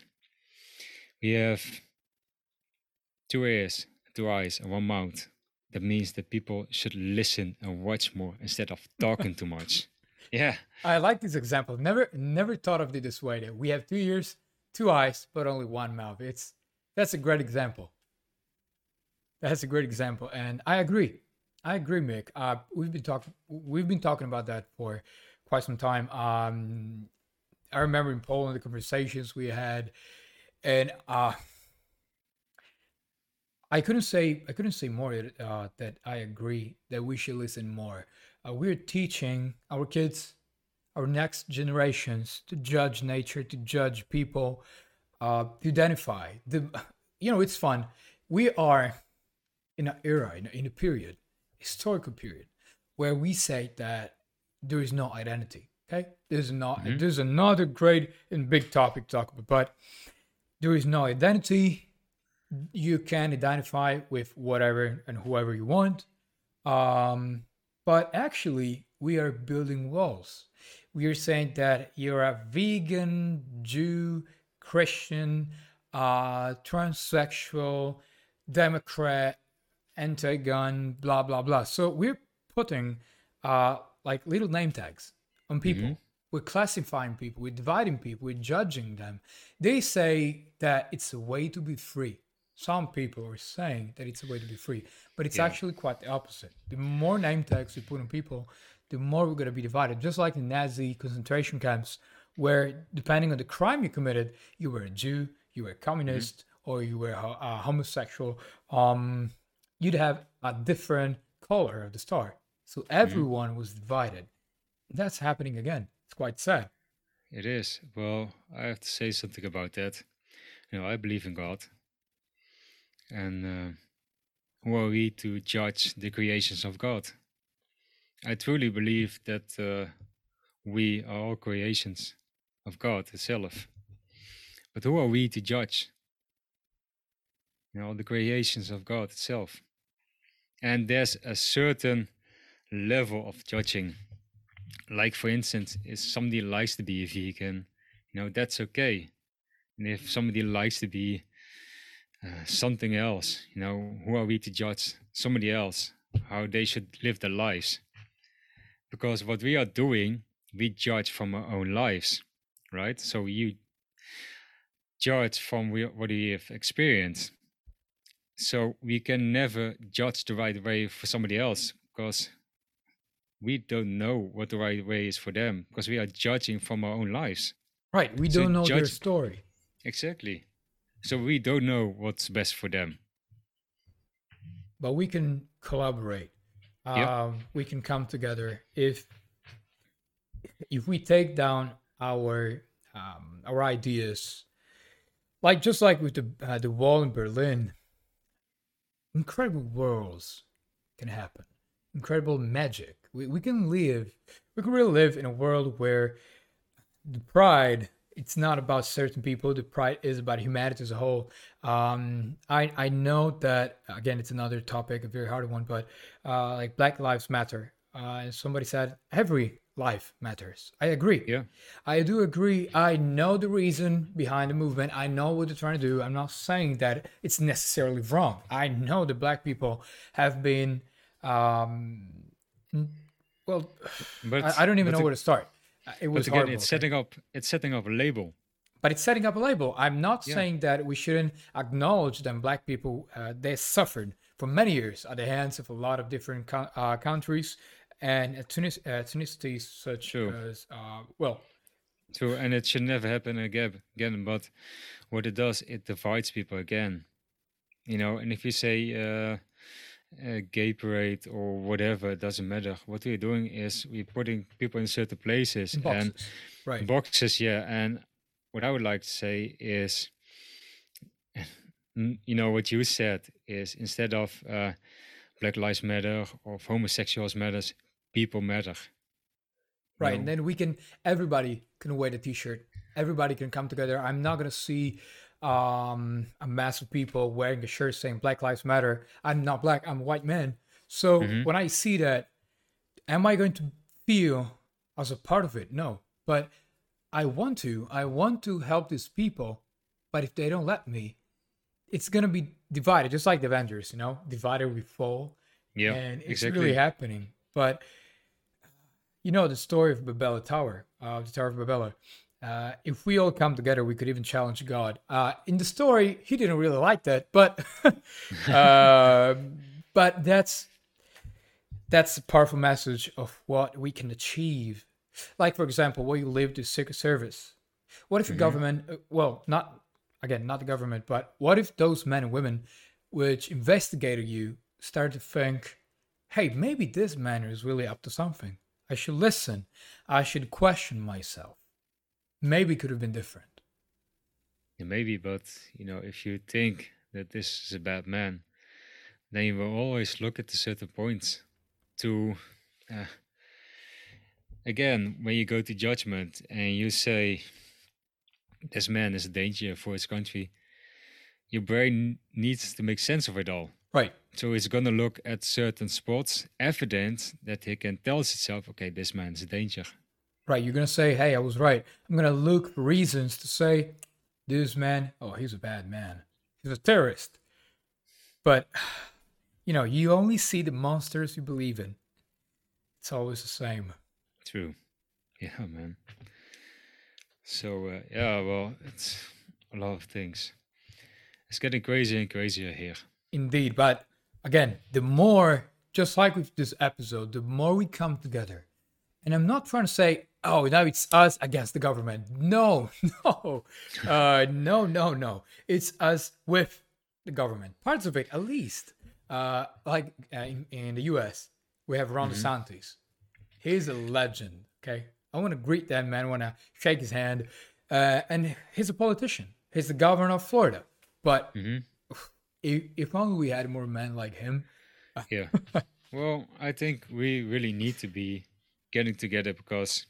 We have two ears, two eyes, and one mouth that means that people should listen and watch more instead of talking too much. Yeah. I like this example. Never never thought of it this way. That we have two ears, two eyes, but only one mouth. It's that's a great example. That's a great example. And I agree. I agree, Mick. Uh, we've been talking we've been talking about that for quite some time. Um, I remember in Poland the conversations we had and uh I couldn't say I couldn't say more uh, that I agree that we should listen more. Uh, we're teaching our kids, our next generations, to judge nature, to judge people, uh, to identify. The you know it's fun. We are in an era, in a, in a period, historical period, where we say that there is no identity. Okay, there's not. Mm-hmm. There's another great and big topic to talk about, but there is no identity you can identify with whatever and whoever you want. Um, but actually, we are building walls. We are saying that you're a vegan, Jew, Christian, uh, transsexual, Democrat, anti gun, blah, blah, blah. So we're putting uh, like little name tags on people. Mm-hmm. We're classifying people, we're dividing people, we're judging them. They say that it's a way to be free some people are saying that it's a way to be free, but it's yeah. actually quite the opposite. The more name tags we put on people, the more we're going to be divided. Just like in Nazi concentration camps, where depending on the crime you committed, you were a Jew, you were a communist, mm-hmm. or you were a, a homosexual. Um, you'd have a different color of the star. So mm-hmm. everyone mm-hmm. was divided. That's happening again. It's quite sad. It is. Well, I have to say something about that. You know, I believe in God and uh, who are we to judge the creations of God? I truly believe that uh, we are all creations of God itself. But who are we to judge? You know, the creations of God itself. And there's a certain level of judging. Like, for instance, if somebody likes to be a vegan, you know, that's okay. And if somebody likes to be uh, something else, you know, who are we to judge somebody else how they should live their lives? Because what we are doing, we judge from our own lives, right? So you judge from what we have experienced. So we can never judge the right way for somebody else because we don't know what the right way is for them because we are judging from our own lives. Right. We so don't know judge... their story. Exactly. So we don't know what's best for them. But we can collaborate. Yep. Um, we can come together if if we take down our um, our ideas, like just like with the uh, the wall in Berlin, incredible worlds can happen. Incredible magic. We we can live. We can really live in a world where the pride it's not about certain people. The pride is about humanity as a whole. Um, I I know that again, it's another topic, a very hard one, but uh, like Black Lives Matter. Uh, and somebody said every life matters. I agree. Yeah, I do agree. I know the reason behind the movement. I know what they're trying to do. I'm not saying that it's necessarily wrong. I know the black people have been, um, well, but I, I don't even know where to start it was again, horrible, it's setting up it's setting up a label. But it's setting up a label. I'm not yeah. saying that we shouldn't acknowledge that black people uh, they suffered for many years at the hands of a lot of different co- uh, countries and Tunis- uh, ethnicities such True. as uh, well. True, and it should never happen again. Again, but what it does, it divides people again. You know, and if you say uh, a gay parade or whatever, it doesn't matter. What we're doing is we're putting people in certain places boxes. and right. boxes, yeah. And what I would like to say is, you know, what you said is instead of uh, Black Lives Matter or homosexuals matters, people matter. Right, and then we can everybody can wear the T-shirt. Everybody can come together. I'm not gonna see um, a mass of people wearing a shirt saying Black Lives Matter. I'm not black, I'm a white man. So mm-hmm. when I see that, am I going to feel as a part of it? No. But I want to. I want to help these people. But if they don't let me, it's going to be divided, just like the Avengers, you know? Divided we fall. Yeah. And it's exactly. really happening. But you know the story of Babel Tower, uh, the Tower of Babel. Uh, if we all come together, we could even challenge God. Uh, in the story, he didn't really like that, but uh, but that's that's a powerful message of what we can achieve. Like for example, what you live to Secret Service. What if the mm-hmm. government? Uh, well, not again, not the government, but what if those men and women which investigated you start to think, hey, maybe this man is really up to something. I should listen. I should question myself maybe could have been different. Yeah, maybe, but you know, if you think that this is a bad man, then you will always look at the certain points to. Uh, again, when you go to judgment and you say this man is a danger for his country, your brain needs to make sense of it all. Right. So it's gonna look at certain spots, evidence that he can tell itself, okay, this man is a danger. Right. You're going to say, hey, I was right. I'm going to look for reasons to say, this man, oh, he's a bad man. He's a terrorist. But, you know, you only see the monsters you believe in. It's always the same. True. Yeah, man. So, uh, yeah, well, it's a lot of things. It's getting crazier and crazier here. Indeed. But again, the more, just like with this episode, the more we come together, and I'm not trying to say, oh, now it's us against the government. No, no, uh, no, no, no. It's us with the government. Parts of it, at least. Uh, like uh, in, in, the US, we have Ron mm-hmm. DeSantis. He's a legend, okay? I want to greet that man, I want to shake his hand. Uh, and he's a politician. He's the governor of Florida. But mm-hmm. if, if only we had more men like him. Yeah. well, I think we really need to be getting together because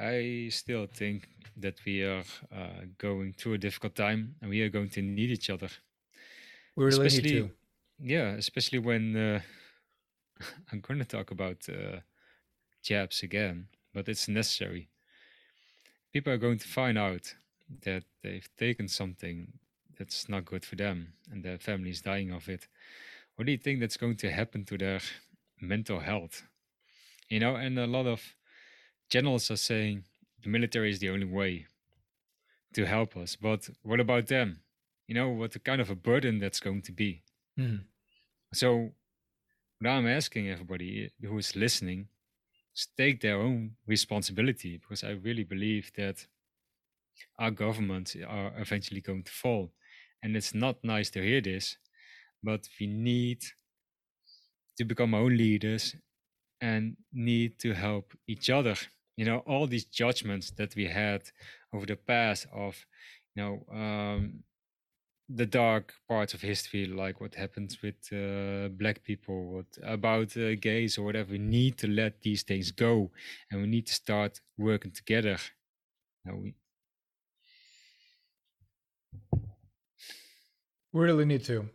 I still think that we are uh, going through a difficult time and we are going to need each other. We really need especially, to. yeah, especially when uh, I'm going to talk about uh, jabs again, but it's necessary. People are going to find out that they've taken something that's not good for them and their family is dying of it. What do you think that's going to happen to their mental health? You know, and a lot of generals are saying the military is the only way to help us. But what about them? You know, what kind of a burden that's going to be. Mhm. So, what I'm asking everybody who is listening is take their own responsibility because I really believe that our governments are eventually going to fall. And it's not nice to hear this, but we need to become our own leaders and need to help each other. You know, all these judgments that we had over the past of, you know, um, the dark parts of history, like what happens with uh, black people, what about uh, gays or whatever. We need to let these things go, and we need to start working together. Now we, really need to.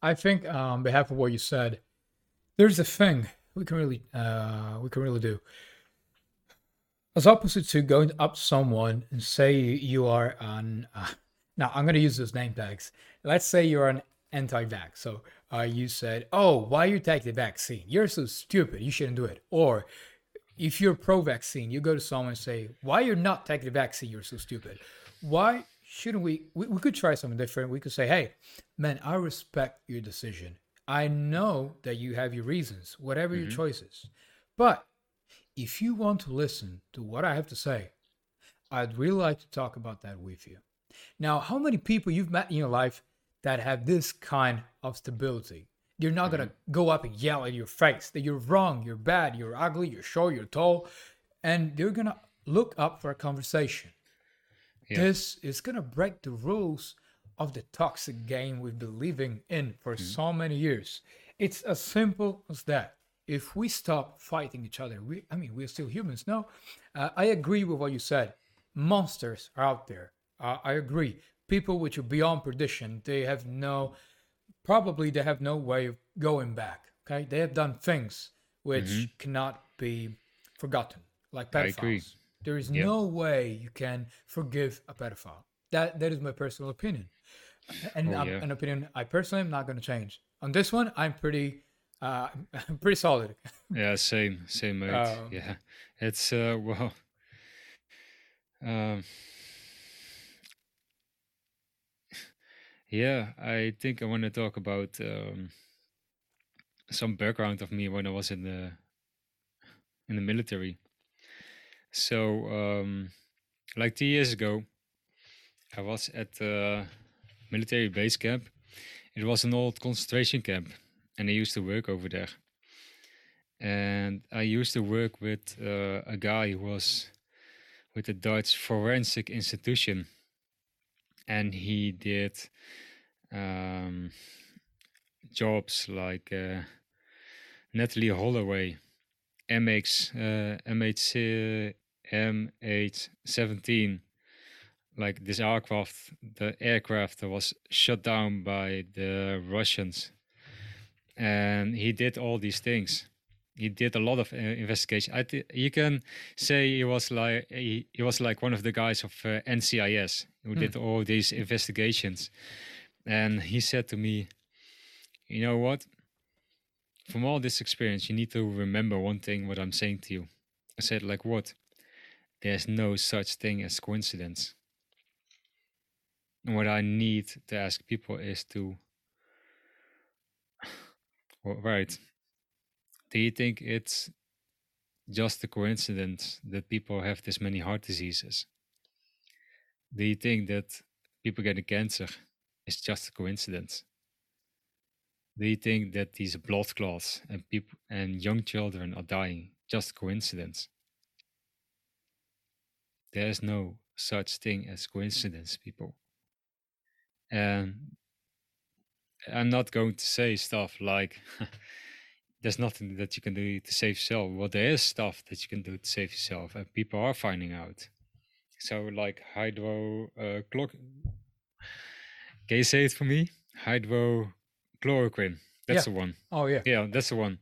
I think, um, on behalf of what you said, there's a thing we can really, uh, we can really do. As opposite to going up someone and say you are an, uh, now I'm going to use those name tags. Let's say you're an anti-vax. So uh, you said, "Oh, why you take the vaccine? You're so stupid. You shouldn't do it." Or if you're pro-vaccine, you go to someone and say, "Why you're not taking the vaccine? You're so stupid." Why shouldn't we, we? We could try something different. We could say, "Hey, man, I respect your decision. I know that you have your reasons, whatever your Mhm. choices, but if you want to listen to what I have to say, I'd really like to talk about that with you." Now, how many people you've met in your life that have this kind of stability? You're not gonna mm-hmm. go up and yell at your face that you're wrong, you're bad, you're ugly, you're short, you're tall, and they're gonna look up for a conversation. Yeah. This is gonna break the rules of the toxic game we've been living in for mm-hmm. so many years. It's as simple as that. If we stop fighting each other, we, I mean, we're still humans. No, uh, I agree with what you said. Monsters are out there. Uh, I agree. People which are beyond perdition, they have no, probably they have no way of going back. Okay, they have done things which cannot be forgotten, like pedophiles. There is Yeah. no way you can forgive a pedophile. That that is my personal opinion, and Oh, yeah. an opinion I personally am not going to change. On this one, I'm pretty, uh, pretty solid. Yeah, same, same, mate. Um, yeah, it's uh, well, um, yeah. I think I want to talk about um, some background of me when I was in the in the military. So, um, like two years ago, I was at the military base camp. It was an old concentration camp, and I used to work over there. And I used to work with uh, a guy who was with the Dutch Forensic Institution, and he did um, jobs like uh, Natalee Holloway, MH uh, MH MH17, like this aircraft, the aircraft that was shut down by the Russians, and he did all these things he did a lot of uh, investigation. I thi- you can say he was like he, he was like one of the guys of uh, NCIS who did all these investigations. And he said to me, "You know what? From all this experience, you need to remember one thing. What I'm saying to you." I said, "Like what? There's no such thing as coincidence." And what I need to ask people is to, right? Do you think it's just a coincidence that people have this many heart diseases? Do you think that people getting cancer is just a coincidence? Do you think that these blood clots and people and young children are dying just coincidence? There's no such thing as coincidence, people. And I'm not going to say stuff like there's nothing that you can do to save yourself. Well, there is stuff that you can do to save yourself, and people are finding out. So, like hydro uh, clock. Can you say it for me? Hydrochloroquine. That's Yeah. the one. Oh yeah. Yeah, that's the one.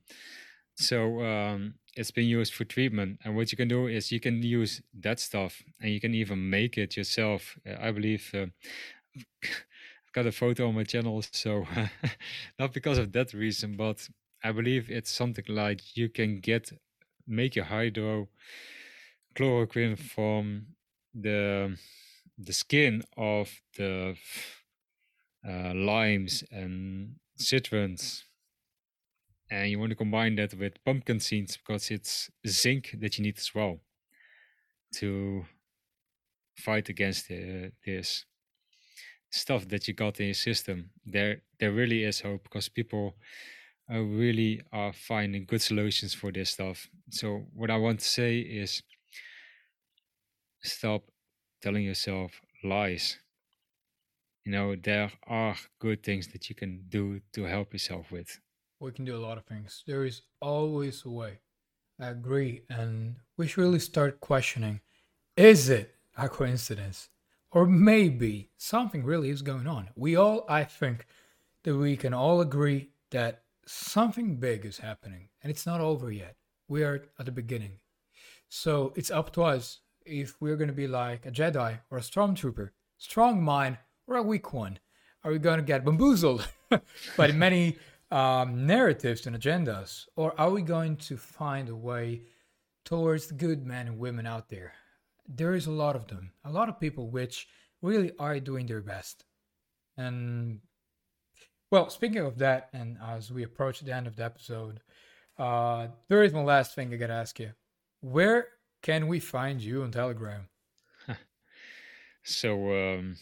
So um, it's been used for treatment, and what you can do is you can use that stuff, and you can even make it yourself. Uh, I believe uh, got a photo on my channel, so not because of that reason, but I believe it's something like you can get make your hydrochloroquine from the the skin of the uh, limes and citrons. And you want to combine that with pumpkin seeds because it's zinc that you need as well to fight against uh, this stuff that you got in your system there there really is hope because people are really are finding good solutions for this stuff so what i want to say is stop telling yourself lies you know there are good things that you can do to help yourself with We can do a lot of things. There is always a way. I agree. And we should really start questioning is it a coincidence? Or maybe something really is going on. We all, I think, that we can all agree that something big is happening and it's not over yet. We are at the beginning. So it's up to us if we're going to be like a Jedi or a Stormtrooper, strong mind or a weak one. Are we going to get bamboozled by many um, narratives and agendas? Or are we going to find a way towards the good men and women out there? There is a lot of them, a lot of people which really are doing their best. And well, speaking of that, and as we approach the end of the episode, uh, there is one last thing I gotta ask you. Where can we find you on Telegram? So um,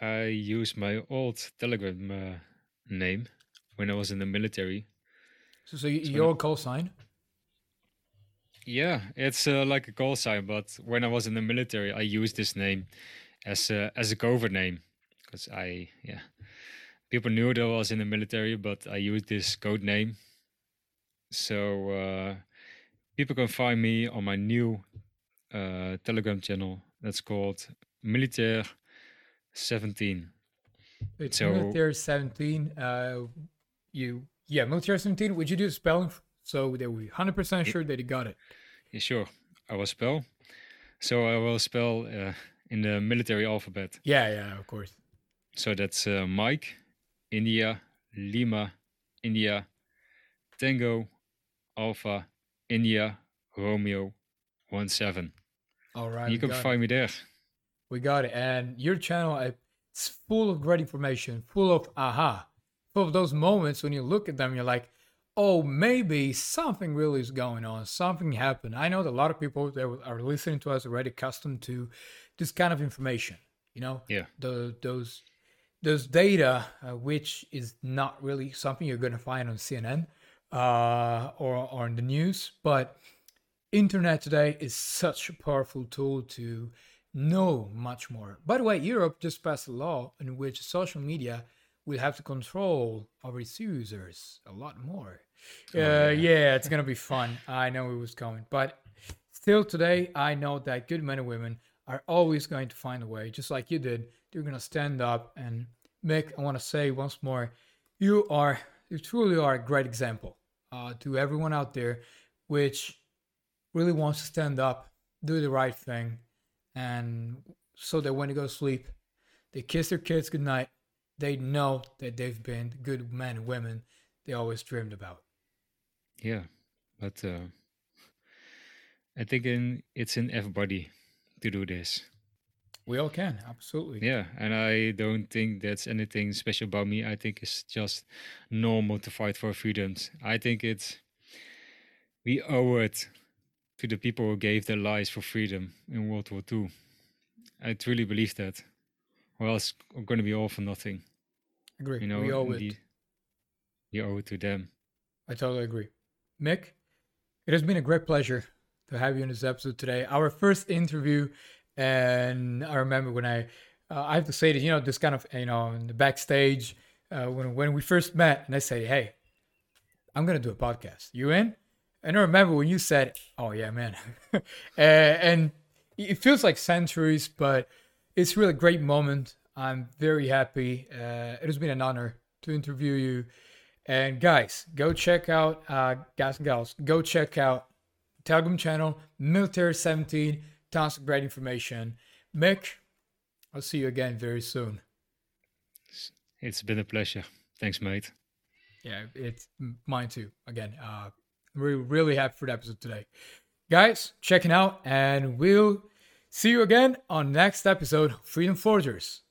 I use my old Telegram uh, name when I was in the military. So, so you, So your call sign? Yeah, it's uh, like a call sign, but when I was in the military, I used this name as a, as a covert name because I yeah people knew that I was in the military, but I used this code name. So uh, people can find me on my new uh, Telegram channel that's called Militair 17. It's So- military 17. Uh, you yeah, military 17. Would you do the spelling so that we 100% sure that you got it? Yeah, sure, I will spell. So I will spell uh, in the military alphabet. Yeah, yeah, of course. So that's uh, Mike, India, Lima, India, Tango, Alpha, India, Romeo, one seven. All right. you can got it. find me there. We got it. And your channel, it's full of great information, full of aha, full of those moments when you look at them, you're like, oh, maybe something really is going on. Something happened. I know that a lot of people that are listening to us are already accustomed to this kind of information. You know, Yeah. the those those data, uh, which is not really something you're going to find on CNN uh, or or in the news, but internet today is such a powerful tool to know much more. By the way, Europe just passed a law in which social media will have to control our users a lot more. Oh, uh, yeah. yeah, it's gonna be fun. I know it was coming, but still today, I know that good men and women are always going to find a way, just like you did. They're gonna stand up and Mick. I want to say once more, you are you truly are a great example uh, to everyone out there, which really wants to stand up, do the right thing, and so that when they go to sleep, they kiss their kids goodnight. They know that they've been good men and women they always dreamed about. Yeah, but uh, I think in, it's in everybody to do this. We all can, absolutely. Yeah, and I don't think that's anything special about me. I think it's just normal to fight for freedoms. I think it's we owe it to the people who gave their lives for freedom in World War II. I truly believe that. Or else we're going to be all for nothing. Agree. You know, we owe it. you owe it to them. I totally agree. Mick, it has been a great pleasure to have you in this episode today. Our first interview, and I remember when I, uh, I have to say that you know this kind of you know in the backstage, uh, when when we first met, and I say, "Hey, I'm gonna do a podcast. You in?" And I remember when you said, "Oh yeah, man," uh, and it feels like centuries, but it's really a great moment. I'm very happy. Uh, it has been an honor to interview you. And guys, go check out, uh, guys and gals, go check out Telegram channel, Military 17, tons of great information. Mick, I'll see you again very soon. It's been a pleasure. Thanks, mate. Yeah, it's mine too. Again, uh, we're really happy for the episode today. Guys, checking out, and we'll see you again on next episode Freedom Forgers.